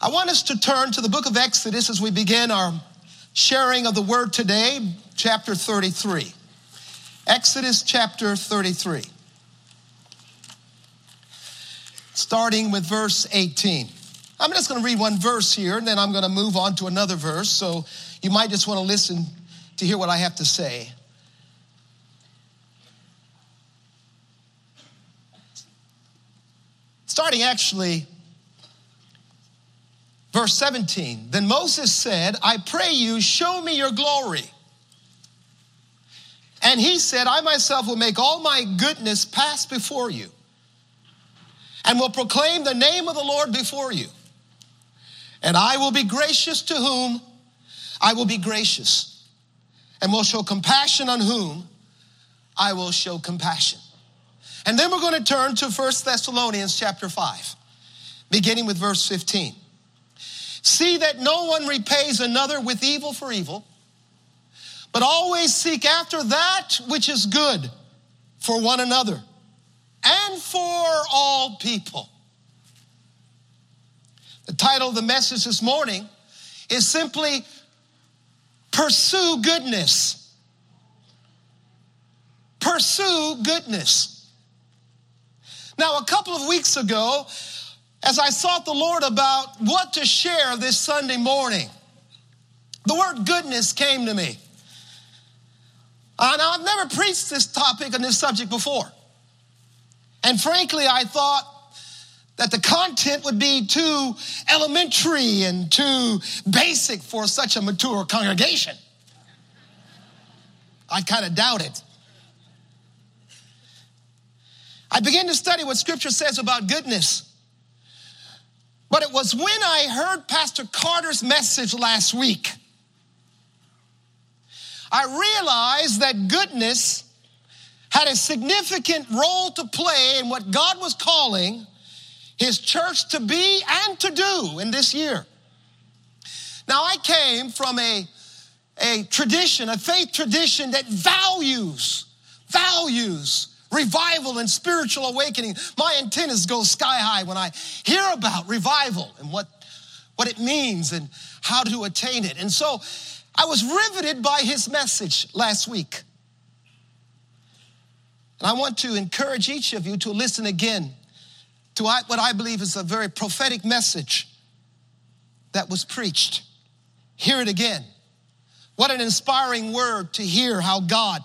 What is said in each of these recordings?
I want us to turn to the book of Exodus as we begin our sharing of the word today, chapter 33. Exodus chapter 33. Starting with verse 18. I'm just going to read one verse here and then I'm going to move on to another verse. So you might just want to listen to hear what I have to say. Starting actually Verse 17 Then Moses said, I pray you, show me your glory. And he said, I myself will make all my goodness pass before you and will proclaim the name of the Lord before you. And I will be gracious to whom I will be gracious, and will show compassion on whom I will show compassion. And then we're going to turn to 1 Thessalonians chapter 5, beginning with verse 15. See that no one repays another with evil for evil, but always seek after that which is good for one another and for all people. The title of the message this morning is simply Pursue Goodness. Pursue Goodness. Now, a couple of weeks ago, as I sought the Lord about what to share this Sunday morning, the word goodness came to me. Now, I've never preached this topic and this subject before. And frankly, I thought that the content would be too elementary and too basic for such a mature congregation. I kind of doubt it. I began to study what Scripture says about goodness. But it was when I heard Pastor Carter's message last week, I realized that goodness had a significant role to play in what God was calling his church to be and to do in this year. Now, I came from a, a tradition, a faith tradition that values, values revival and spiritual awakening. My antennas go sky high when I hear about revival and what, what it means and how to attain it. And so I was riveted by his message last week. And I want to encourage each of you to listen again to what I believe is a very prophetic message that was preached. Hear it again. What an inspiring word to hear how God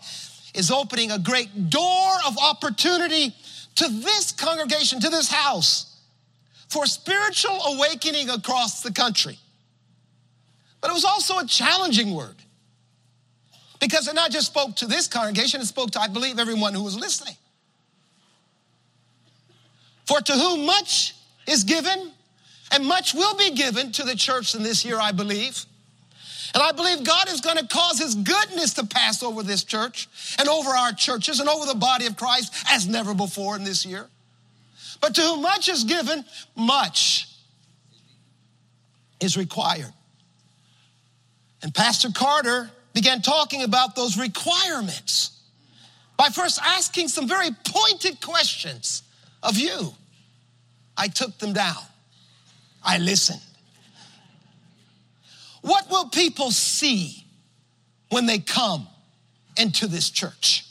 is opening a great door of opportunity to this congregation, to this house, for spiritual awakening across the country. But it was also a challenging word because it not just spoke to this congregation, it spoke to, I believe, everyone who was listening. For to whom much is given, and much will be given to the church in this year, I believe. And I believe God is going to cause his goodness to pass over this church and over our churches and over the body of Christ as never before in this year. But to whom much is given, much is required. And Pastor Carter began talking about those requirements by first asking some very pointed questions of you. I took them down. I listened. What will people see when they come into this church?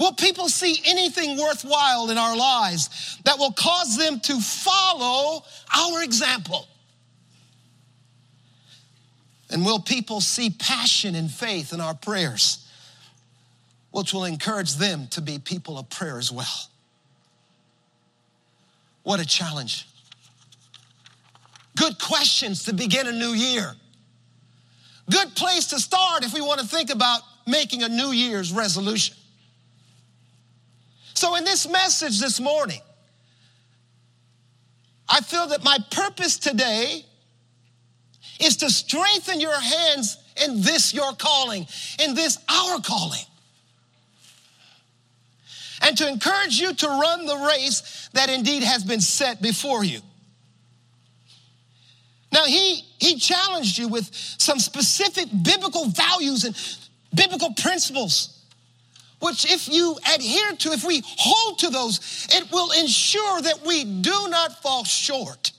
Will people see anything worthwhile in our lives that will cause them to follow our example? And will people see passion and faith in our prayers, which will encourage them to be people of prayer as well? What a challenge. Good questions to begin a new year. Good place to start if we want to think about making a New Year's resolution. So, in this message this morning, I feel that my purpose today is to strengthen your hands in this your calling, in this our calling. And to encourage you to run the race that indeed has been set before you. Now, he, he challenged you with some specific biblical values and biblical principles, which, if you adhere to, if we hold to those, it will ensure that we do not fall short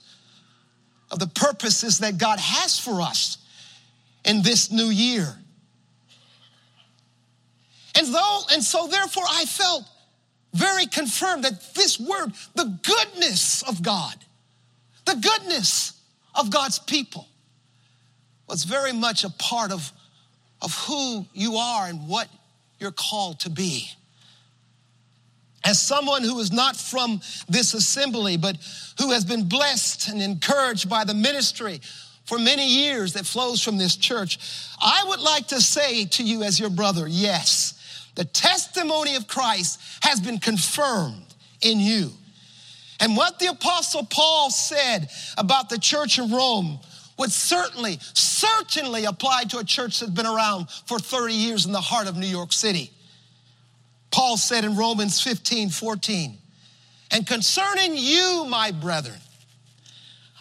of the purposes that God has for us in this new year. And though, and so therefore I felt very confirmed that this word, the goodness of God, the goodness of God's people, was very much a part of, of who you are and what you're called to be. As someone who is not from this assembly, but who has been blessed and encouraged by the ministry for many years that flows from this church, I would like to say to you as your brother, yes, the testimony of Christ has been confirmed in you. And what the apostle Paul said about the church in Rome would certainly, certainly apply to a church that's been around for 30 years in the heart of New York City. Paul said in Romans 15, 14, and concerning you, my brethren,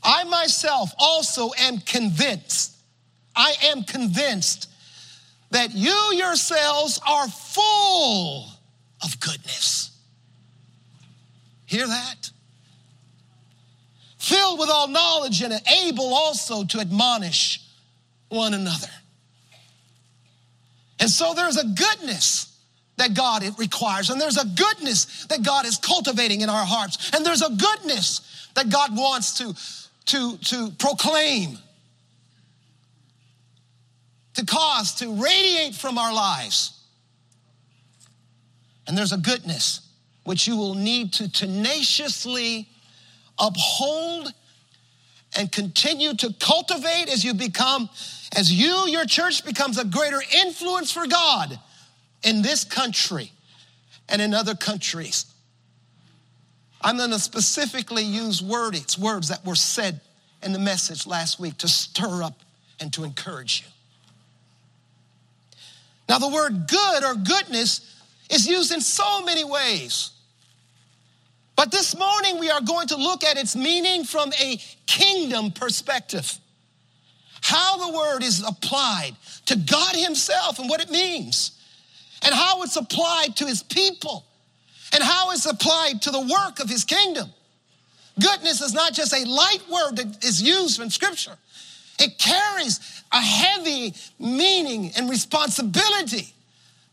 I myself also am convinced, I am convinced that you yourselves are full of goodness. Hear that? Filled with all knowledge and able also to admonish one another. And so there's a goodness that God requires, and there's a goodness that God is cultivating in our hearts, and there's a goodness that God wants to, to, to proclaim, to cause, to radiate from our lives. And there's a goodness which you will need to tenaciously uphold and continue to cultivate as you become, as you, your church becomes a greater influence for God in this country and in other countries. I'm going to specifically use words, words that were said in the message last week to stir up and to encourage you. Now, the word good or goodness is used in so many ways. But this morning we are going to look at its meaning from a kingdom perspective. How the word is applied to God Himself and what it means and how it's applied to his people and how it's applied to the work of his kingdom. Goodness is not just a light word that is used in scripture. It carries a heavy meaning and responsibility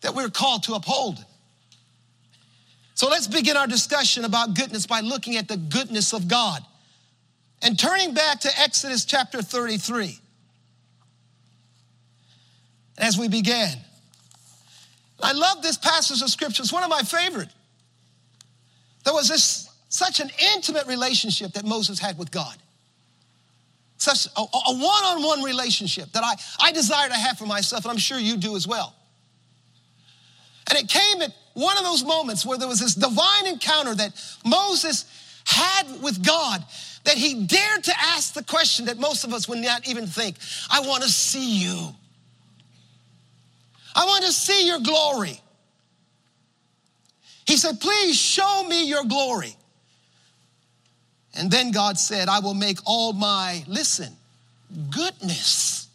that we're called to uphold. So let's begin our discussion about goodness by looking at the goodness of God. And turning back to Exodus chapter 33. As we began, I love this passage of scripture. It's one of my favorite. There was this such an intimate relationship that Moses had with God. Such a, a one-on-one relationship that I, I desire to have for myself, and I'm sure you do as well. And it came at one of those moments where there was this divine encounter that Moses had with God that he dared to ask the question that most of us would not even think I want to see you. I want to see your glory. He said, Please show me your glory. And then God said, I will make all my, listen, goodness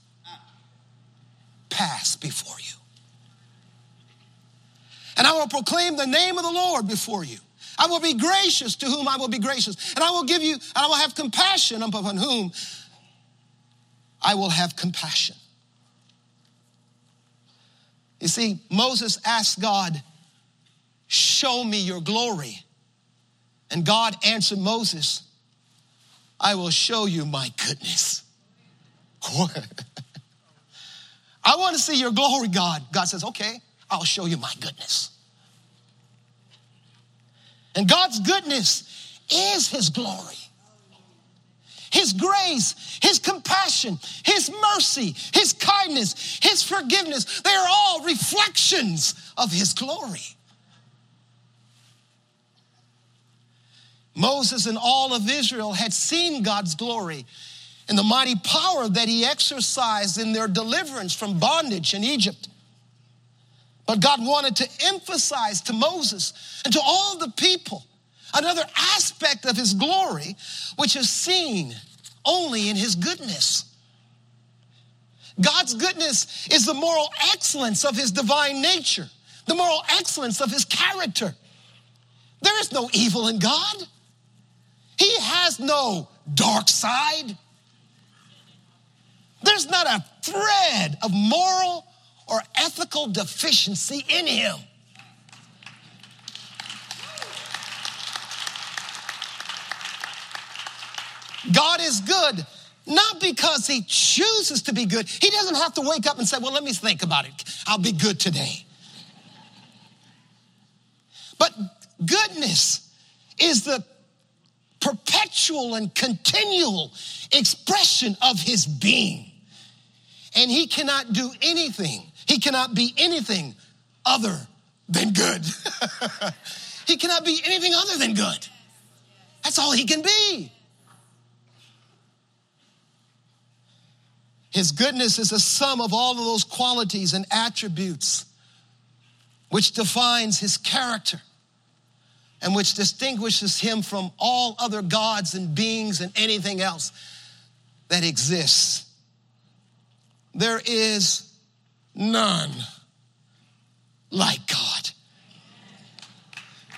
pass before you. And I will proclaim the name of the Lord before you. I will be gracious to whom I will be gracious. And I will give you, and I will have compassion upon whom I will have compassion. You see, Moses asked God, Show me your glory. And God answered Moses, I will show you my goodness. I want to see your glory, God. God says, Okay, I'll show you my goodness. And God's goodness is his glory. His grace, His compassion, His mercy, His kindness, His forgiveness, they are all reflections of His glory. Moses and all of Israel had seen God's glory and the mighty power that He exercised in their deliverance from bondage in Egypt. But God wanted to emphasize to Moses and to all the people another aspect of his glory, which is seen only in his goodness. God's goodness is the moral excellence of his divine nature, the moral excellence of his character. There is no evil in God. He has no dark side. There's not a thread of moral or ethical deficiency in him. God is good, not because he chooses to be good. He doesn't have to wake up and say, Well, let me think about it. I'll be good today. But goodness is the perpetual and continual expression of his being. And he cannot do anything, he cannot be anything other than good. he cannot be anything other than good. That's all he can be. His goodness is a sum of all of those qualities and attributes which defines his character and which distinguishes him from all other gods and beings and anything else that exists. There is none like God.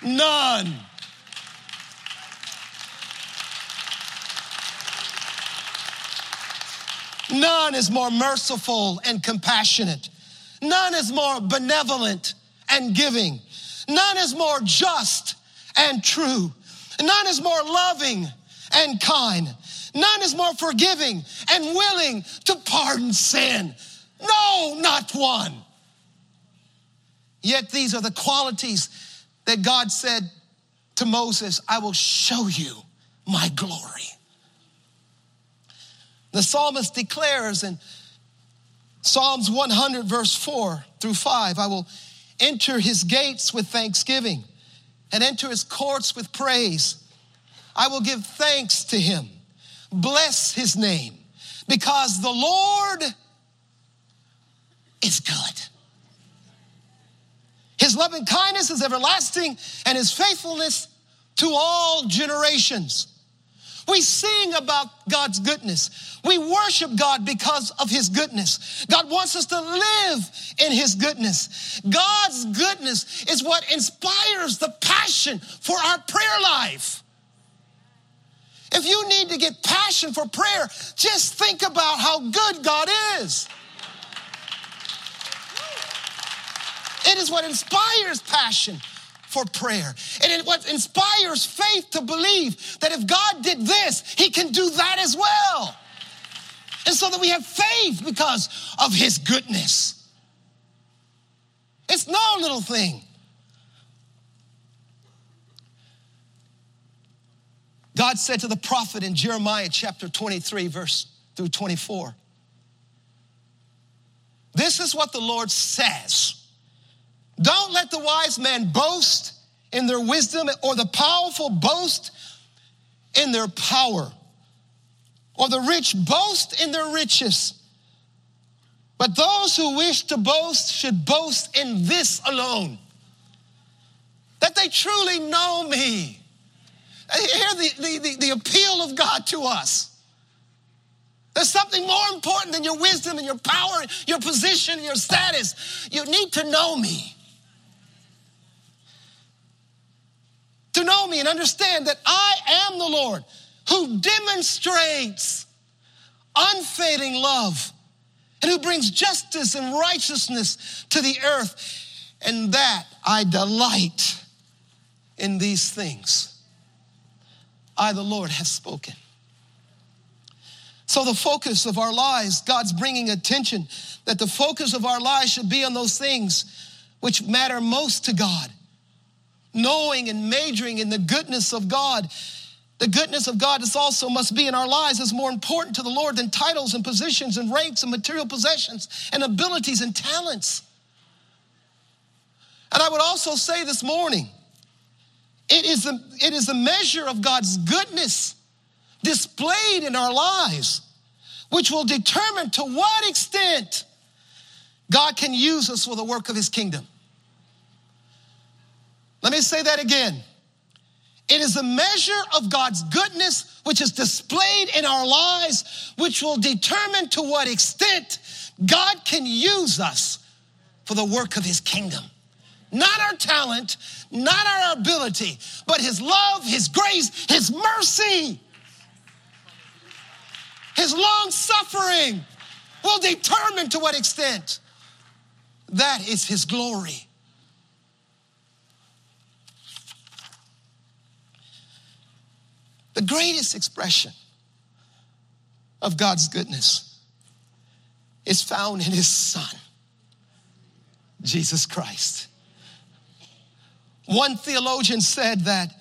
None. None is more merciful and compassionate. None is more benevolent and giving. None is more just and true. None is more loving and kind. None is more forgiving and willing to pardon sin. No, not one. Yet these are the qualities that God said to Moses I will show you my glory. The psalmist declares in Psalms 100, verse 4 through 5, I will enter his gates with thanksgiving and enter his courts with praise. I will give thanks to him, bless his name, because the Lord is good. His loving kindness is everlasting, and his faithfulness to all generations. We sing about God's goodness. We worship God because of His goodness. God wants us to live in His goodness. God's goodness is what inspires the passion for our prayer life. If you need to get passion for prayer, just think about how good God is. It is what inspires passion for prayer. And it what inspires faith to believe that if God did this, he can do that as well. And so that we have faith because of his goodness. It's no little thing. God said to the prophet in Jeremiah chapter 23, verse through 24, This is what the Lord says don't let the wise man boast in their wisdom or the powerful boast in their power or the rich boast in their riches. But those who wish to boast should boast in this alone that they truly know me. Hear the, the, the, the, appeal of God to us. There's something more important than your wisdom and your power, your position, your status. You need to know me. To know me and understand that I am the Lord who demonstrates unfading love and who brings justice and righteousness to the earth, and that I delight in these things. I, the Lord, have spoken. So, the focus of our lives, God's bringing attention that the focus of our lives should be on those things which matter most to God knowing and majoring in the goodness of God. The goodness of God is also must be in our lives is more important to the Lord than titles and positions and ranks and material possessions and abilities and talents. And I would also say this morning, it is a, it is a measure of God's goodness displayed in our lives, which will determine to what extent God can use us for the work of his kingdom. Let me say that again. It is a measure of God's goodness which is displayed in our lives, which will determine to what extent God can use us for the work of his kingdom. Not our talent, not our ability, but his love, his grace, his mercy, his long suffering, will determine to what extent. That is his glory. The greatest expression of God's goodness is found in his son, Jesus Christ. One theologian said that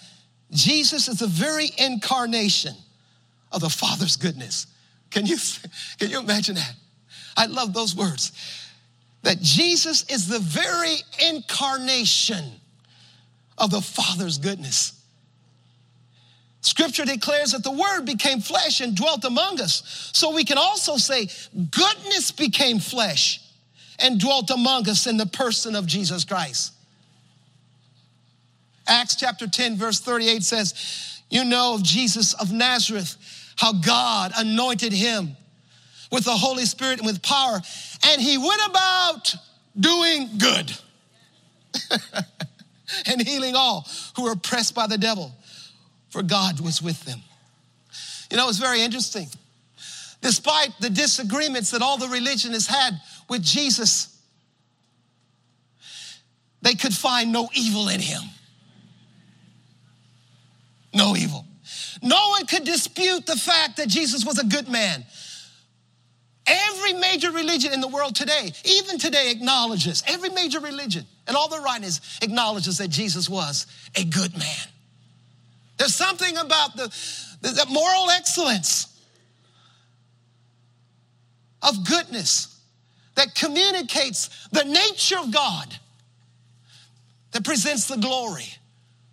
Jesus is the very incarnation of the Father's goodness. Can you, can you imagine that? I love those words. That Jesus is the very incarnation of the Father's goodness. Scripture declares that the Word became flesh and dwelt among us. So we can also say, goodness became flesh and dwelt among us in the person of Jesus Christ. Acts chapter 10, verse 38 says, You know of Jesus of Nazareth, how God anointed him with the Holy Spirit and with power, and he went about doing good and healing all who were oppressed by the devil, for God was with them. You know, it's very interesting. Despite the disagreements that all the religion has had with Jesus, they could find no evil in him no evil. No one could dispute the fact that Jesus was a good man. Every major religion in the world today, even today, acknowledges, every major religion and all the writings acknowledges that Jesus was a good man. There's something about the, the, moral excellence of goodness that communicates the nature of God, that presents the glory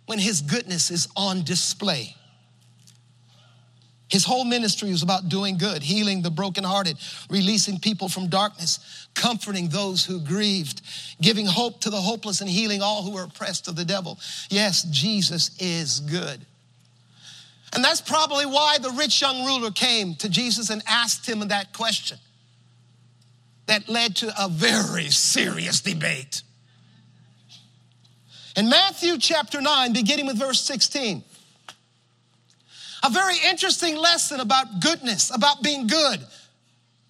when his goodness is on display. His whole ministry was about doing good, healing the brokenhearted, releasing people from darkness, comforting those who grieved, giving hope to the hopeless, and healing all who are oppressed of the devil. Yes, Jesus is good. And that's probably why the rich young ruler came to Jesus and asked him that question that led to a very serious debate. In Matthew chapter 9, beginning with verse 16, a very interesting lesson about goodness, about being good,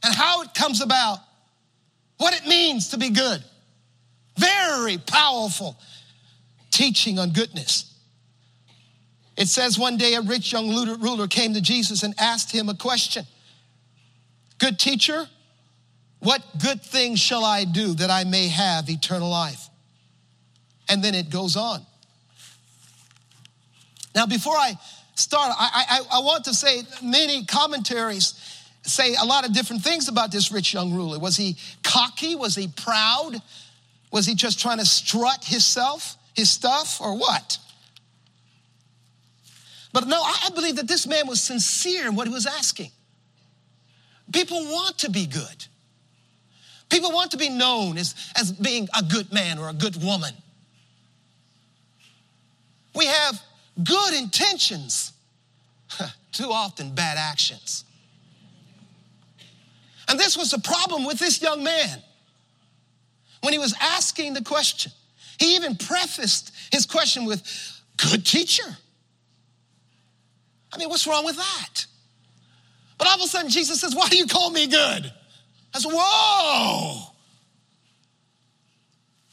and how it comes about, what it means to be good. Very powerful teaching on goodness. It says one day a rich young ruler came to Jesus and asked him a question Good teacher, what good thing shall I do that I may have eternal life? and then it goes on. Now, before I start, I, I, I, want to say many commentaries say a lot of different things about this rich young ruler. Was he cocky? Was he proud? Was he just trying to strut himself, his stuff, or what? But no, I believe that this man was sincere in what he was asking. People want to be good. People want to be known as, as being a good man or a good woman. We have good intentions, too often bad actions. And this was the problem with this young man. When he was asking the question, he even prefaced his question with, Good teacher. I mean, what's wrong with that? But all of a sudden, Jesus says, Why do you call me good? I said, Whoa.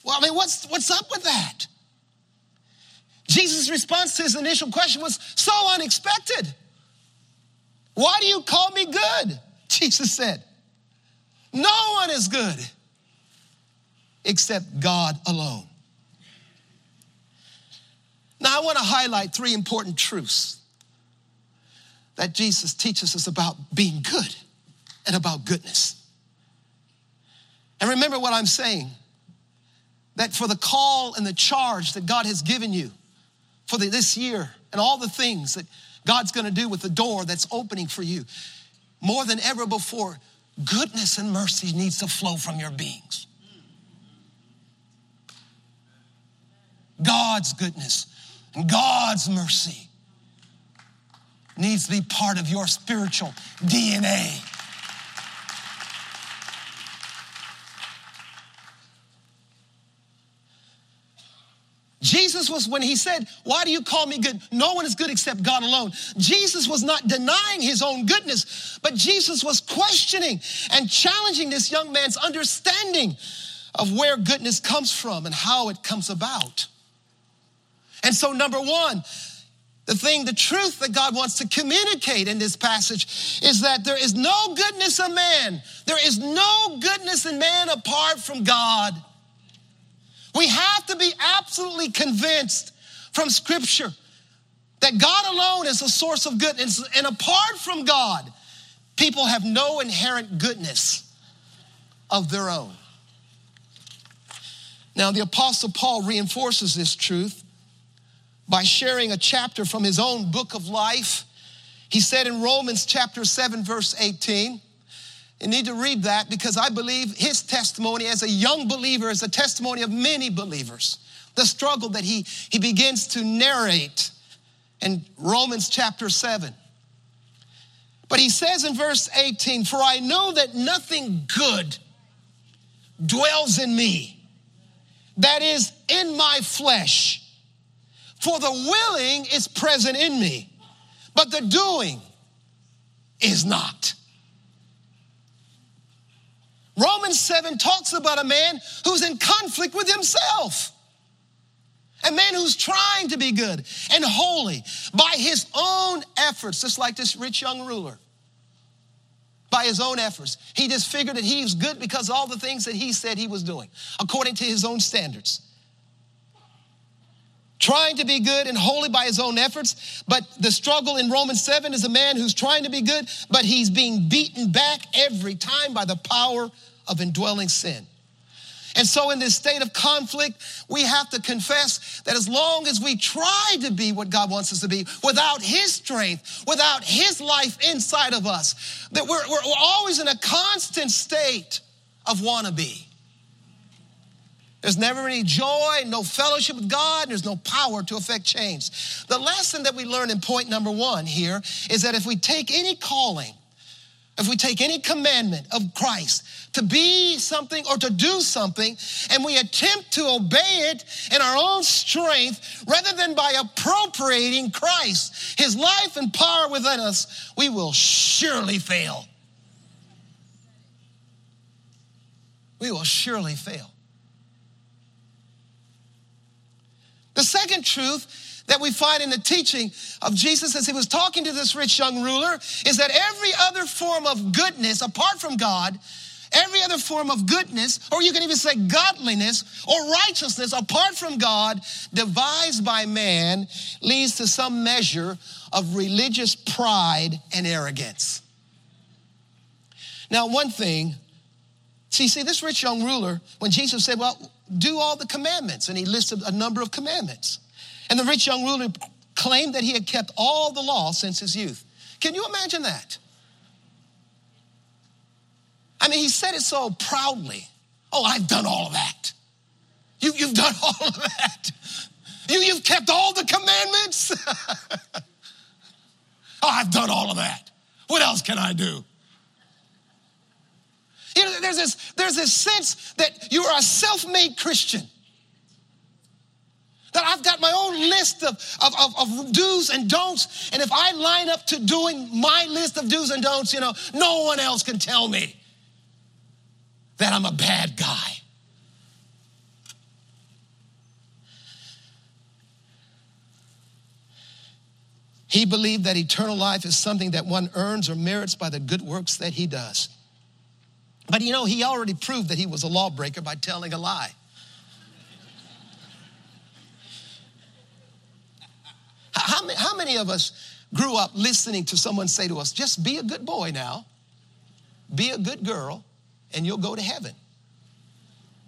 Well, I mean, what's, what's up with that? Jesus' response to his initial question was so unexpected. Why do you call me good? Jesus said, No one is good except God alone. Now, I want to highlight three important truths that Jesus teaches us about being good and about goodness. And remember what I'm saying that for the call and the charge that God has given you, for the, this year and all the things that God's gonna do with the door that's opening for you. More than ever before, goodness and mercy needs to flow from your beings. God's goodness and God's mercy needs to be part of your spiritual DNA. Jesus was, when he said, Why do you call me good? No one is good except God alone. Jesus was not denying his own goodness, but Jesus was questioning and challenging this young man's understanding of where goodness comes from and how it comes about. And so, number one, the thing, the truth that God wants to communicate in this passage is that there is no goodness of man. There is no goodness in man apart from God. We have to be absolutely convinced from Scripture that God alone is the source of goodness. And apart from God, people have no inherent goodness of their own. Now, the Apostle Paul reinforces this truth by sharing a chapter from his own book of life. He said in Romans chapter 7, verse 18, you need to read that because I believe his testimony as a young believer is a testimony of many believers. The struggle that he, he begins to narrate in Romans chapter 7. But he says in verse 18, For I know that nothing good dwells in me, that is in my flesh. For the willing is present in me, but the doing is not. Romans 7 talks about a man who's in conflict with himself. A man who's trying to be good and holy by his own efforts, just like this rich young ruler. By his own efforts. He just figured that he was good because all the things that he said he was doing, according to his own standards trying to be good and holy by his own efforts. But the struggle in Romans 7 is a man who's trying to be good, but he's being beaten back every time by the power of indwelling sin. And so, in this state of conflict, we have to confess that as long as we try to be what God wants us to be, without His strength, without His life inside of us, that we're, we're, always in a constant state of wannabe. There's never any joy, no fellowship with God, there's no power to affect change. The lesson that we learn in point number one here is that if we take any calling, if we take any commandment of Christ to be something or to do something, and we attempt to obey it in our own strength rather than by appropriating Christ, his life and power within us, we will surely fail. We will surely fail. The second truth that we find in the teaching of Jesus as he was talking to this rich young ruler is that every other form of goodness apart from God, every other form of goodness, or you can even say godliness or righteousness apart from God, devised by man, leads to some measure of religious pride and arrogance. Now, one thing, see, see, this rich young ruler, when Jesus said, Well, do all the commandments. And he listed a number of commandments. And the rich young ruler claimed that he had kept all the law since his youth. Can you imagine that? I mean, he said it so proudly. Oh, I've done all of that. You, have done all of that. You, you've kept all the commandments. oh, I've done all of that. What else can I do? There's this, there's this sense that you are a self-made Christian. That I've got my own list of, of, of, of do's and don'ts, and if I line up to doing my list of do's and don'ts, you know, no one else can tell me that I'm a bad guy. He believed that eternal life is something that one earns or merits by the good works that he does. But you know, he already proved that he was a lawbreaker by telling a lie. How many, how many of us grew up listening to someone say to us, just be a good boy now, be a good girl, and you'll go to heaven?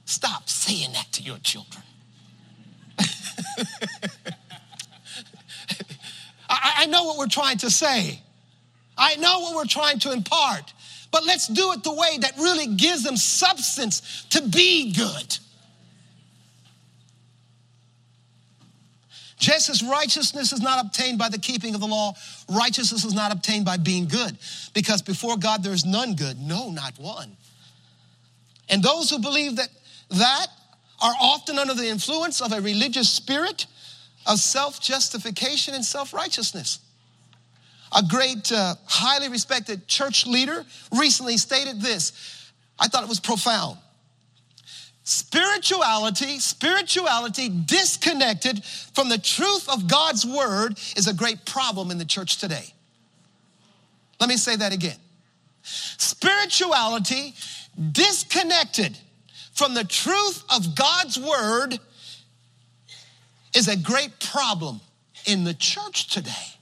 Stop saying that to your children. I, I know what we're trying to say. I know what we're trying to impart but let's do it the way that really gives them substance to be good. Just as righteousness is not obtained by the keeping of the law, righteousness is not obtained by being good. Because before God there is none good, no, not one. And those who believe that that are often under the influence of a religious spirit of self justification and self righteousness. A great, uh, highly respected church leader recently stated this. I thought it was profound. Spirituality, spirituality disconnected from the truth of God's word is a great problem in the church today. Let me say that again. Spirituality disconnected from the truth of God's word is a great problem in the church today.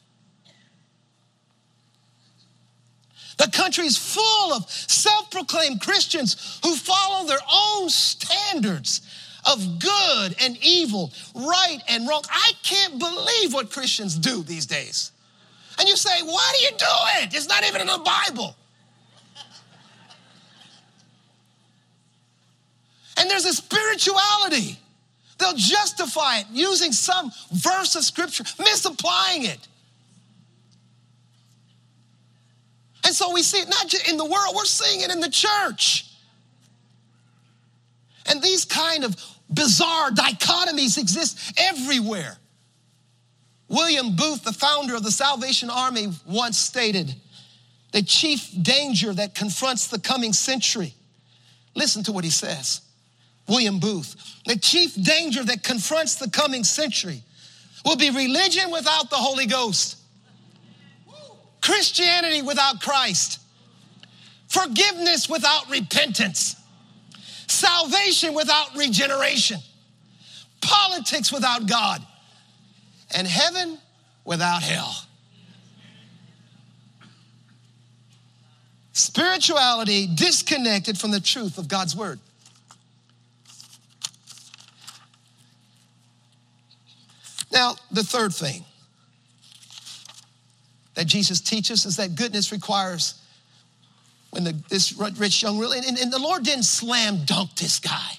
The country is full of self proclaimed Christians who follow their own standards of good and evil, right and wrong. I can't believe what Christians do these days. And you say, why do you do it? It's not even in the Bible. And there's a spirituality. They'll justify it using some verse of scripture, misapplying it. And so we see it not just in the world, we're seeing it in the church. And these kind of bizarre dichotomies exist everywhere. William Booth, the founder of the Salvation Army, once stated the chief danger that confronts the coming century. Listen to what he says. William Booth, the chief danger that confronts the coming century will be religion without the Holy Ghost, Christianity without Christ, forgiveness without repentance, salvation without regeneration, politics without God, and heaven without hell. Spirituality disconnected from the truth of God's word. Now, the third thing that Jesus teaches is that goodness requires when the, this rich young ruler, and, and the Lord didn't slam dunk this guy.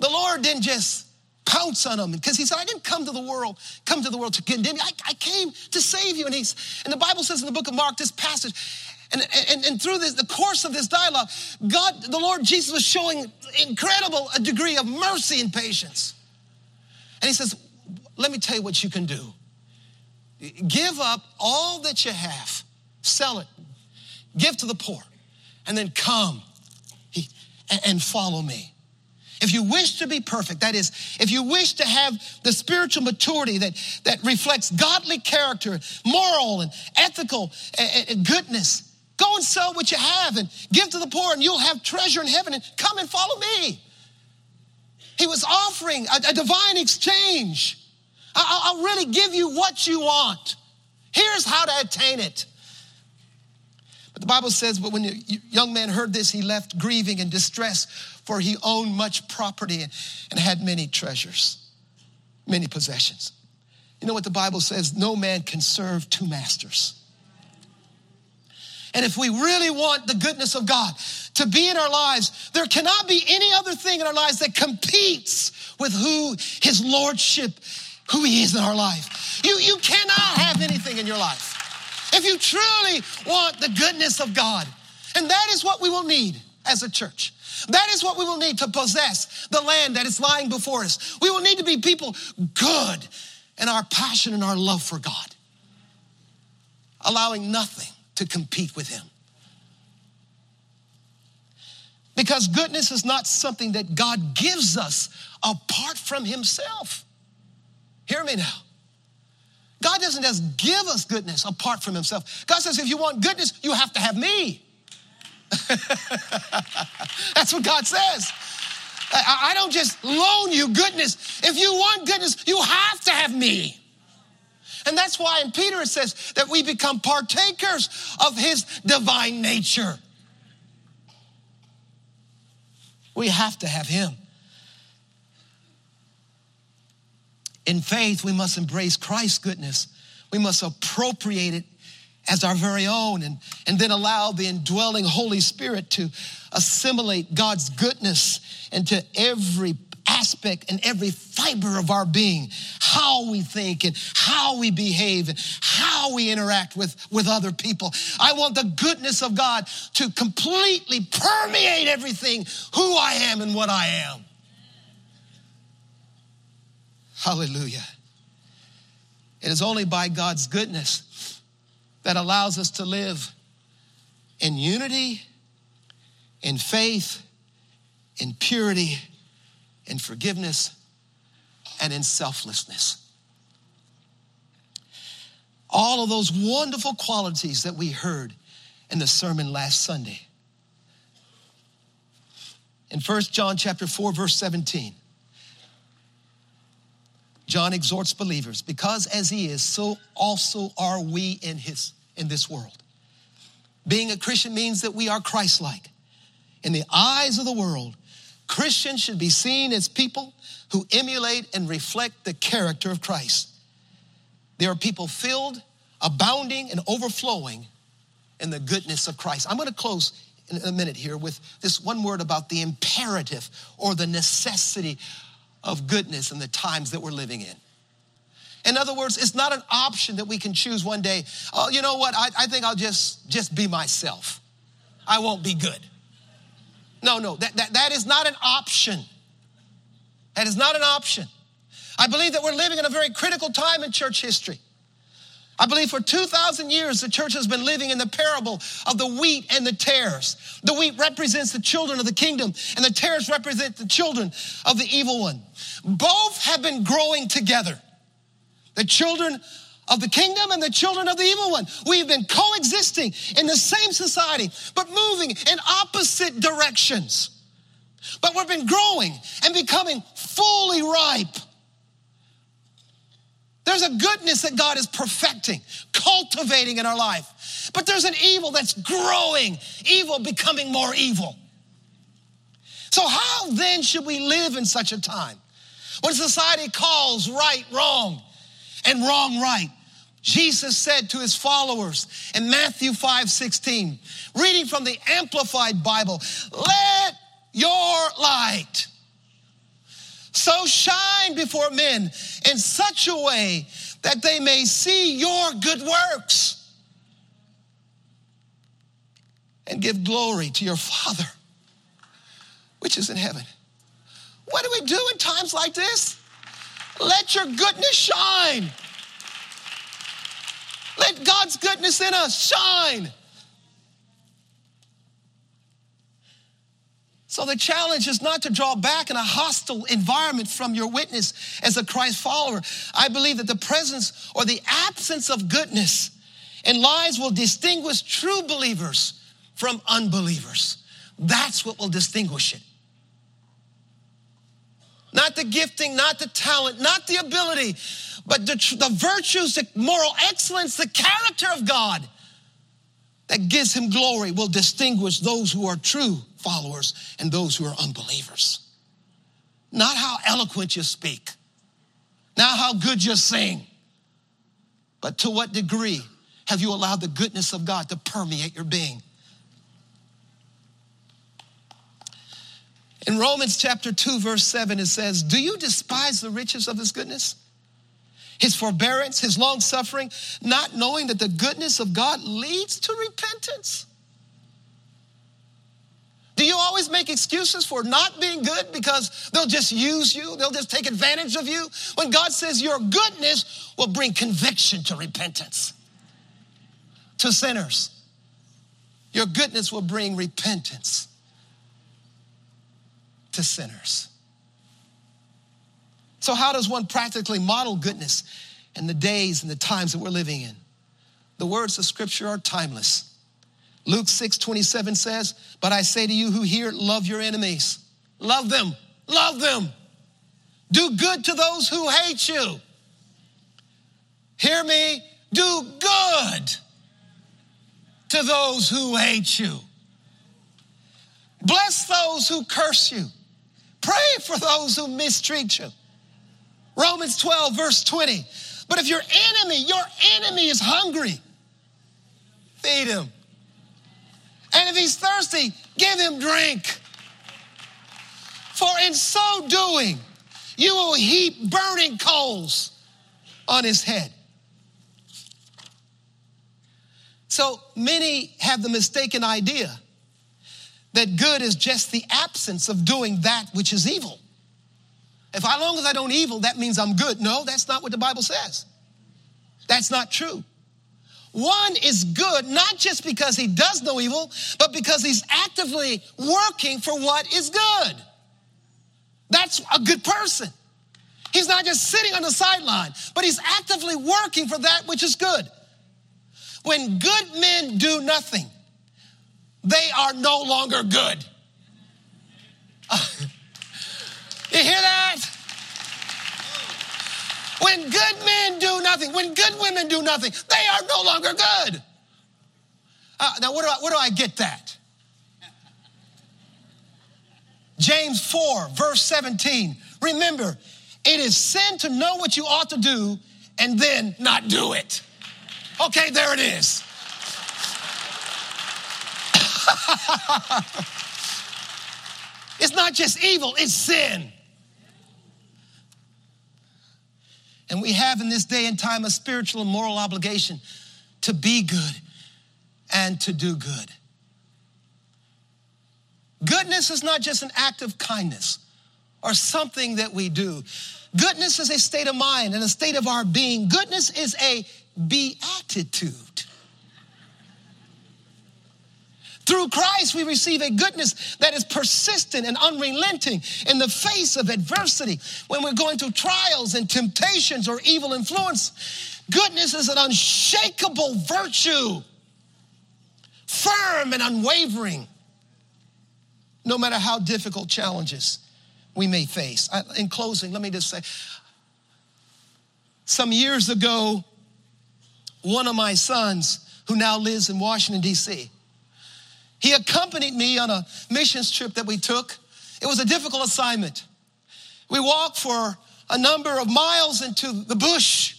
The Lord didn't just pounce on him because he said, I didn't come to the world, come to the world to condemn you. I, I came to save you. And he's, and the Bible says in the book of Mark, this passage, and, and, and through this, the course of this dialogue, God, the Lord Jesus was showing incredible a degree of mercy and patience. And he says, let me tell you what you can do. Give up all that you have, sell it, give to the poor, and then come and follow me. If you wish to be perfect, that is, if you wish to have the spiritual maturity that, that reflects godly character, moral and ethical and goodness, go and sell what you have and give to the poor, and you'll have treasure in heaven. And come and follow me. He was offering a, a divine exchange. I'll, I'll really give you what you want. Here's how to attain it. But the Bible says, but when the young man heard this, he left grieving and distress, for he owned much property and had many treasures, many possessions. You know what the Bible says? No man can serve two masters. And if we really want the goodness of God to be in our lives, there cannot be any other thing in our lives that competes with who his lordship who He is in our life. You, you cannot have anything in your life if you truly want the goodness of God. And that is what we will need as a church. That is what we will need to possess the land that is lying before us. We will need to be people good in our passion and our love for God, allowing nothing to compete with Him. Because goodness is not something that God gives us apart from Himself. Hear me now. God doesn't just give us goodness apart from Himself. God says, if you want goodness, you have to have me. That's what God says. I don't just loan you goodness. If you want goodness, you have to have me. And that's why in Peter it says that we become partakers of his divine nature. We have to have him. In faith, we must embrace Christ's goodness. We must appropriate it as our very own and, and then allow the indwelling Holy Spirit to assimilate God's goodness into every aspect and every fiber of our being, how we think and how we behave and how we interact with, with other people. I want the goodness of God to completely permeate everything, who I am and what I am. Hallelujah. It is only by God's goodness that allows us to live in unity, in faith, in purity, in forgiveness, and in selflessness. All of those wonderful qualities that we heard in the sermon last Sunday. In 1 John chapter 4 verse 17, John exhorts believers, because as he is, so also are we in his in this world. Being a Christian means that we are Christ-like. In the eyes of the world, Christians should be seen as people who emulate and reflect the character of Christ. They are people filled, abounding, and overflowing in the goodness of Christ. I'm going to close in a minute here with this one word about the imperative or the necessity of goodness in the times that we're living in. In other words, it's not an option that we can choose one day. Oh, you know what? I, I think I'll just, just be myself. I won't be good. No, no, that, that, that is not an option. That is not an option. I believe that we're living in a very critical time in church history. I believe for 2,000 years, the church has been living in the parable of the wheat and the tares. The wheat represents the children of the kingdom, and the tares represent the children of the evil one. Both have been growing together. The children of the kingdom and the children of the evil one. We've been coexisting in the same society, but moving in opposite directions. But we've been growing and becoming fully ripe there's a goodness that God is perfecting, cultivating in our life. But there's an evil that's growing, evil becoming more evil. So, how then should we live in such a time when society calls right wrong and wrong right? Jesus said to his followers in Matthew 5 16, reading from the Amplified Bible, let your light so shine before men in such a way that they may see your good works and give glory to your Father, which is in heaven. What do we do in times like this? Let your goodness shine. Let God's goodness in us shine. So the challenge is not to draw back in a hostile environment from your witness as a Christ follower. I believe that the presence or the absence of goodness and lies will distinguish true believers from unbelievers. That's what will distinguish it. Not the gifting, not the talent, not the ability, but the, the virtues, the moral excellence, the character of God that gives him glory will distinguish those who are true followers and those who are unbelievers. Not how eloquent you speak, not how good you sing, but to what degree have you allowed the goodness of God to permeate your being? In Romans chapter 2, verse 7, it says, Do you despise the riches of his goodness? his forbearance, his long suffering, not knowing that the goodness of God leads to repentance. Do you always make excuses for not being good because they'll just use you? They'll just take advantage of you? When God says your goodness will bring conviction to repentance, to sinners. Your goodness will bring repentance to sinners. So, how does one practically model goodness in the days and the times that we're living in? The words of Scripture are timeless. Luke 6 27 says, But I say to you who hear, love your enemies. Love them. Love them. Do good to those who hate you. Hear me? Do good to those who hate you. Bless those who curse you. Pray for those who mistreat you. Romans 12, verse 20. But if your enemy, your enemy is hungry, feed him. And if he's thirsty, give him drink. For in so doing, you will heap burning coals on his head. So many have the mistaken idea that good is just the absence of doing that which is evil. if as long as I don't evil, that means I'm good. No, that's not what the Bible says. That's not true. One is good not just because he does no evil, but because he's actively working for what is good. That's a good person. He's not just sitting on the sideline, but he's actively working for that which is good. When good men do nothing, they are no longer good. you hear that? When good men do nothing, when good women do nothing, they are no longer good. Uh, now, where do, I, where do I get that? James 4, verse 17. Remember, it is sin to know what you ought to do and then not do it. Okay, there it is. it's not just evil, it's sin. And we have in this day and time a spiritual and moral obligation to be good and to do good. Goodness is not just an act of kindness or something that we do. Goodness is a state of mind and a state of our being. Goodness is a beatitude. Through Christ, we receive a goodness that is persistent and unrelenting in the face of adversity. When we're going through trials and temptations or evil influence, goodness is an unshakable virtue, firm and unwavering, no matter how difficult challenges we may face. In closing, let me just say some years ago, one of my sons, who now lives in Washington, D.C., he accompanied me on a missions trip that we took. It was a difficult assignment. We walked for a number of miles into the bush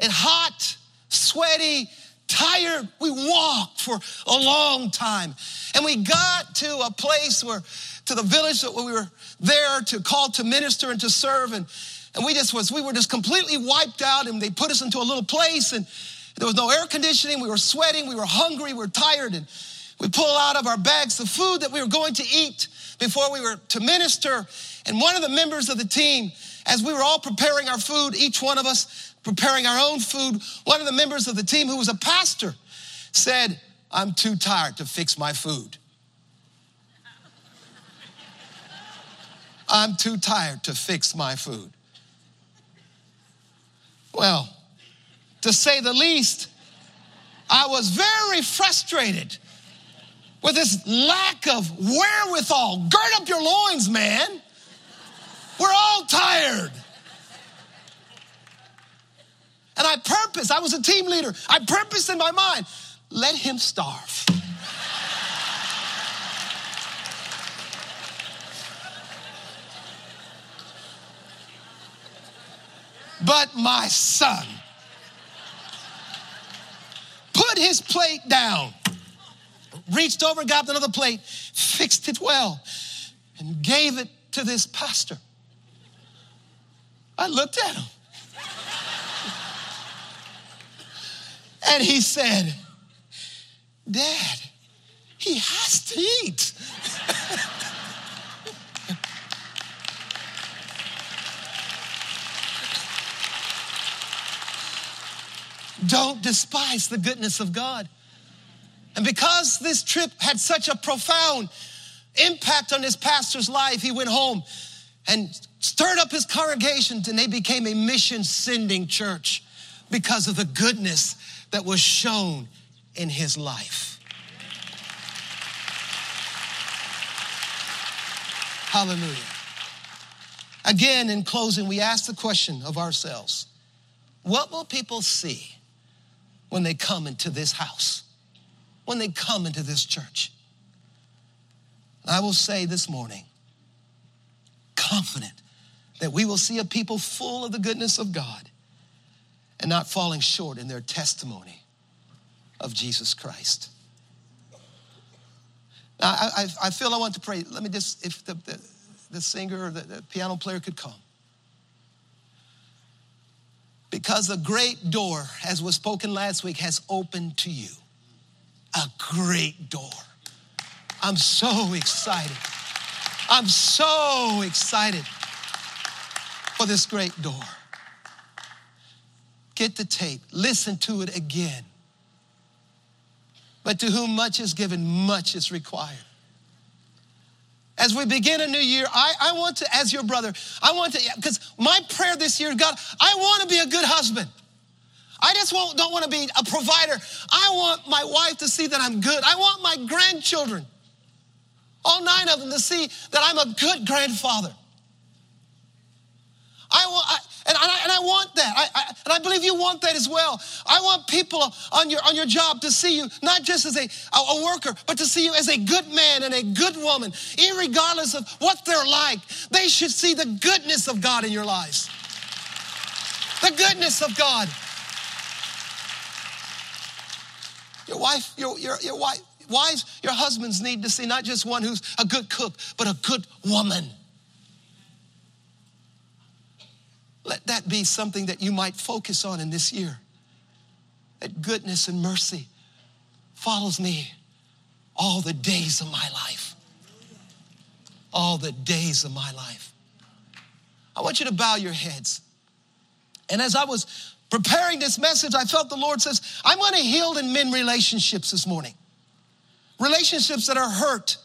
and hot, sweaty, tired. We walked for a long time. And we got to a place where, to the village that we were there to call to minister and to serve. And, and we just was, we were just completely wiped out and they put us into a little place and there was no air conditioning. We were sweating. We were hungry. We were tired. And we pull out of our bags the food that we were going to eat before we were to minister. And one of the members of the team, as we were all preparing our food, each one of us preparing our own food, one of the members of the team who was a pastor said, I'm too tired to fix my food. I'm too tired to fix my food. Well, to say the least, I was very frustrated with this lack of wherewithal. Gird up your loins, man. We're all tired. And I purpose, I was a team leader. I purposed in my mind, let him starve. but my son put his plate down reached over, grabbed another plate, fixed it well, and gave it to this pastor. I looked at him. and he said, Dad, he has to eat. Don't despise the goodness of God. And because this trip had such a profound impact on this pastor's life, he went home and stirred up his congregation, and they became a mission sending church because of the goodness that was shown in his life. Hallelujah. Again, in closing, we ask the question of ourselves what will people see when they come into this house? When they come into this church. I will say this morning, confident that we will see a people full of the goodness of God and not falling short in their testimony of Jesus Christ. Now, I, I, feel I want to pray. Let me just, if the, the, the singer or the, the piano player could come. Because a great door, as was spoken last week, has opened to you a great door. I'm so excited. I'm so excited. for this great door. Get the tape, listen to it again. But to whom much is given, much is required. As we begin a new year, I, I want to, as your brother, I want to, because my prayer this year, God, I want to be a good husband. I just don't want to be a provider. I want my wife to see that I'm good. I want my grandchildren, all nine of them, to see that I'm a good grandfather. I want, I, and, I, and I want that. I, I, and I believe you want that as well. I want people on your, on your job to see you not just as a, a worker, but to see you as a good man and a good woman, regardless of what they're like. They should see the goodness of God in your lives. The goodness of God. Your wife, your, your, your wife, wives, your husbands need to see not just one who's a good cook, but a good woman. Let that be something that you might focus on in this year. That goodness and mercy follows me all the days of my life. All the days of my life. I want you to bow your heads. And as I was preparing this message, I felt the Lord says, I'm going to heal and mend relationships this morning. Relationships that are hurt,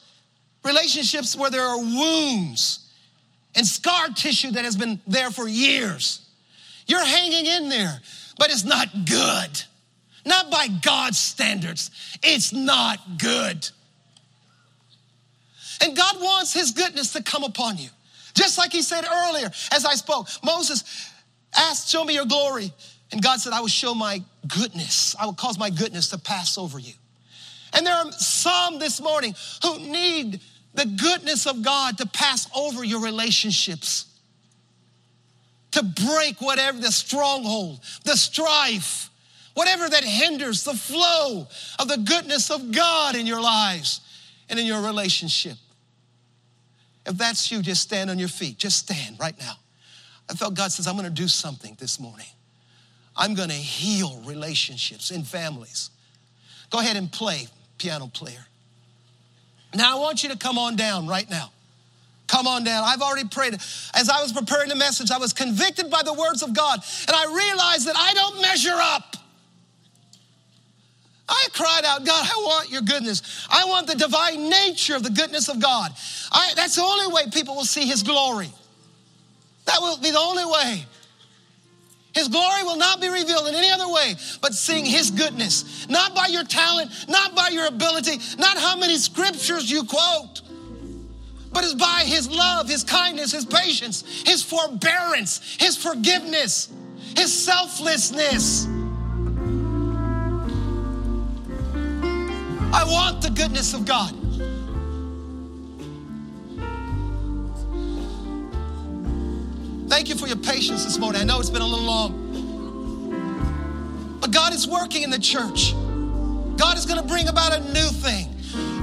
relationships where there are wounds and scar tissue that has been there for years. You're hanging in there, but it's not good. Not by God's standards. It's not good. And God wants His goodness to come upon you. Just like He said earlier as I spoke, Moses asked, Show me your glory. And God said, I will show my goodness. I will cause my goodness to pass over you. And there are some this morning who need the goodness of God to pass over your relationships, to break whatever the stronghold, the strife, whatever that hinders the flow of the goodness of God in your lives and in your relationship. If that's you, just stand on your feet. Just stand right now. I felt God says, I'm going to do something this morning. I'm going to heal relationships in families. Go ahead and play, piano player. Now I want you to come on down right now. Come on down. I've already prayed. As I was preparing the message, I was convicted by the words of God, and I realized that I don't measure up. I cried out, God, I want your goodness. I want the divine nature of the goodness of God. I, that's the only way people will see his glory. That will be the only way. His glory will not be revealed in any other way but seeing His goodness. Not by your talent, not by your ability, not how many scriptures you quote, but it's by His love, His kindness, His patience, His forbearance, His forgiveness, His selflessness. I want the goodness of God. Thank you for your patience this morning. I know it's been a little long. But God is working in the church. God is going to bring about a new thing.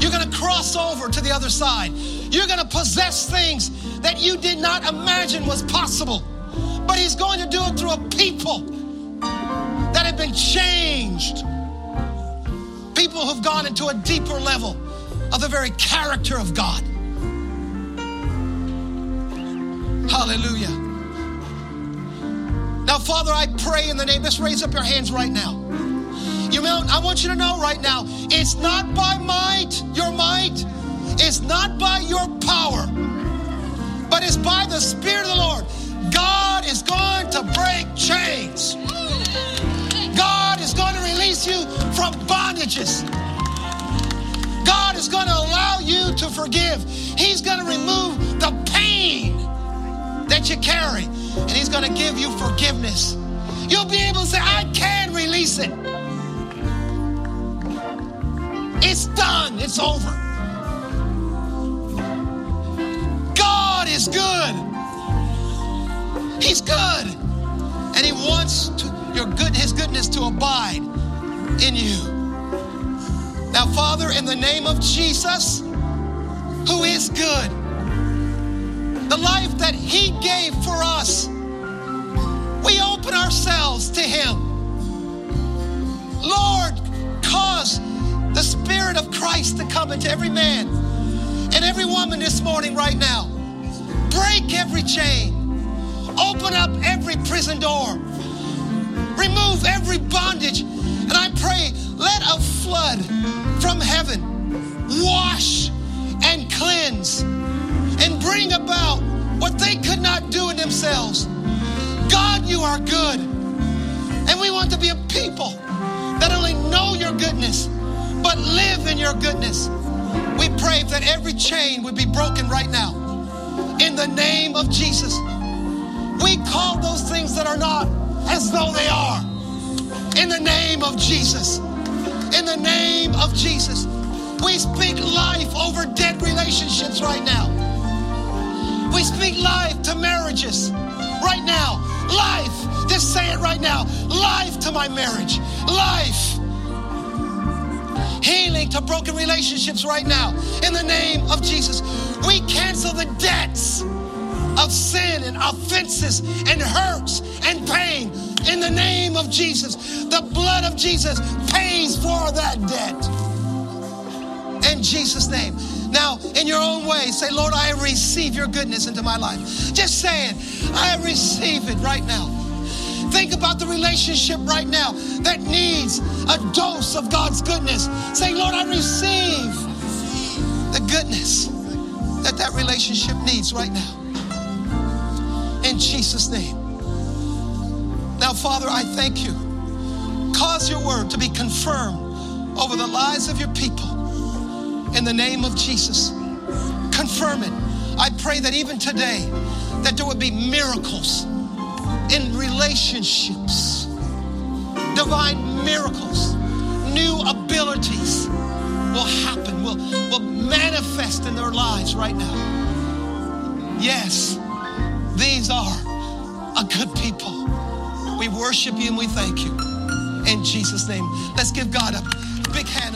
You're going to cross over to the other side. You're going to possess things that you did not imagine was possible. But He's going to do it through a people that have been changed. People who've gone into a deeper level of the very character of God. Hallelujah. Now, Father, I pray in the name, let's raise up your hands right now. You know, I want you to know right now, it's not by might, your might, it's not by your power, but it's by the Spirit of the Lord. God is going to break chains. God is going to release you from bondages. God is going to allow you to forgive. He's going to remove the pain that you carry and He's going to give you forgiveness. You'll be able to say, I can release it. It's done, it's over. God is good. He's good. And He wants to, your good, His goodness to abide in you. Now, Father, in the name of Jesus, who is good, the life that He gave for us, we open ourselves to Him. Lord, cause the Spirit of Christ to come into every man and every woman this morning, right now. Break every chain, Open up every prison door. Remove every bondage. And I pray, let a flood from heaven wash and cleanse and bring about what they could not do in themselves. God, you are good. And we want to be a people that only know your goodness, but live in your goodness. We pray that every chain would be broken right now. In the name of Jesus. We call those things that are not as though they are. In the name of Jesus. In the name of Jesus. We speak life over dead relationships right now. Speak life to marriages right now. Life. Just say it right now. Life to my marriage. Life. Healing to broken relationships right now. In the name of Jesus. We cancel the debts of sin and offenses and hurts and pain. In the name of Jesus, the blood of Jesus pays for that debt. In Jesus' name. Now, in your own way, say, Lord, I receive your goodness into my life. Just say it. I receive it right now. Think about the relationship right now that needs a dose of God's goodness. Say, Lord, I receive the goodness that that relationship needs right now in Jesus' name. Now, Father, I thank you. Cause your word to be confirmed over the lives of your people in the name of Jesus. Confirm it. I pray that even today, that there would be miracles in relationships, divine miracles, new abilities will happen, will, will manifest in their lives right now. Yes, these are a good people. We worship you and we thank you. In Jesus' name. Let's give God a big hand.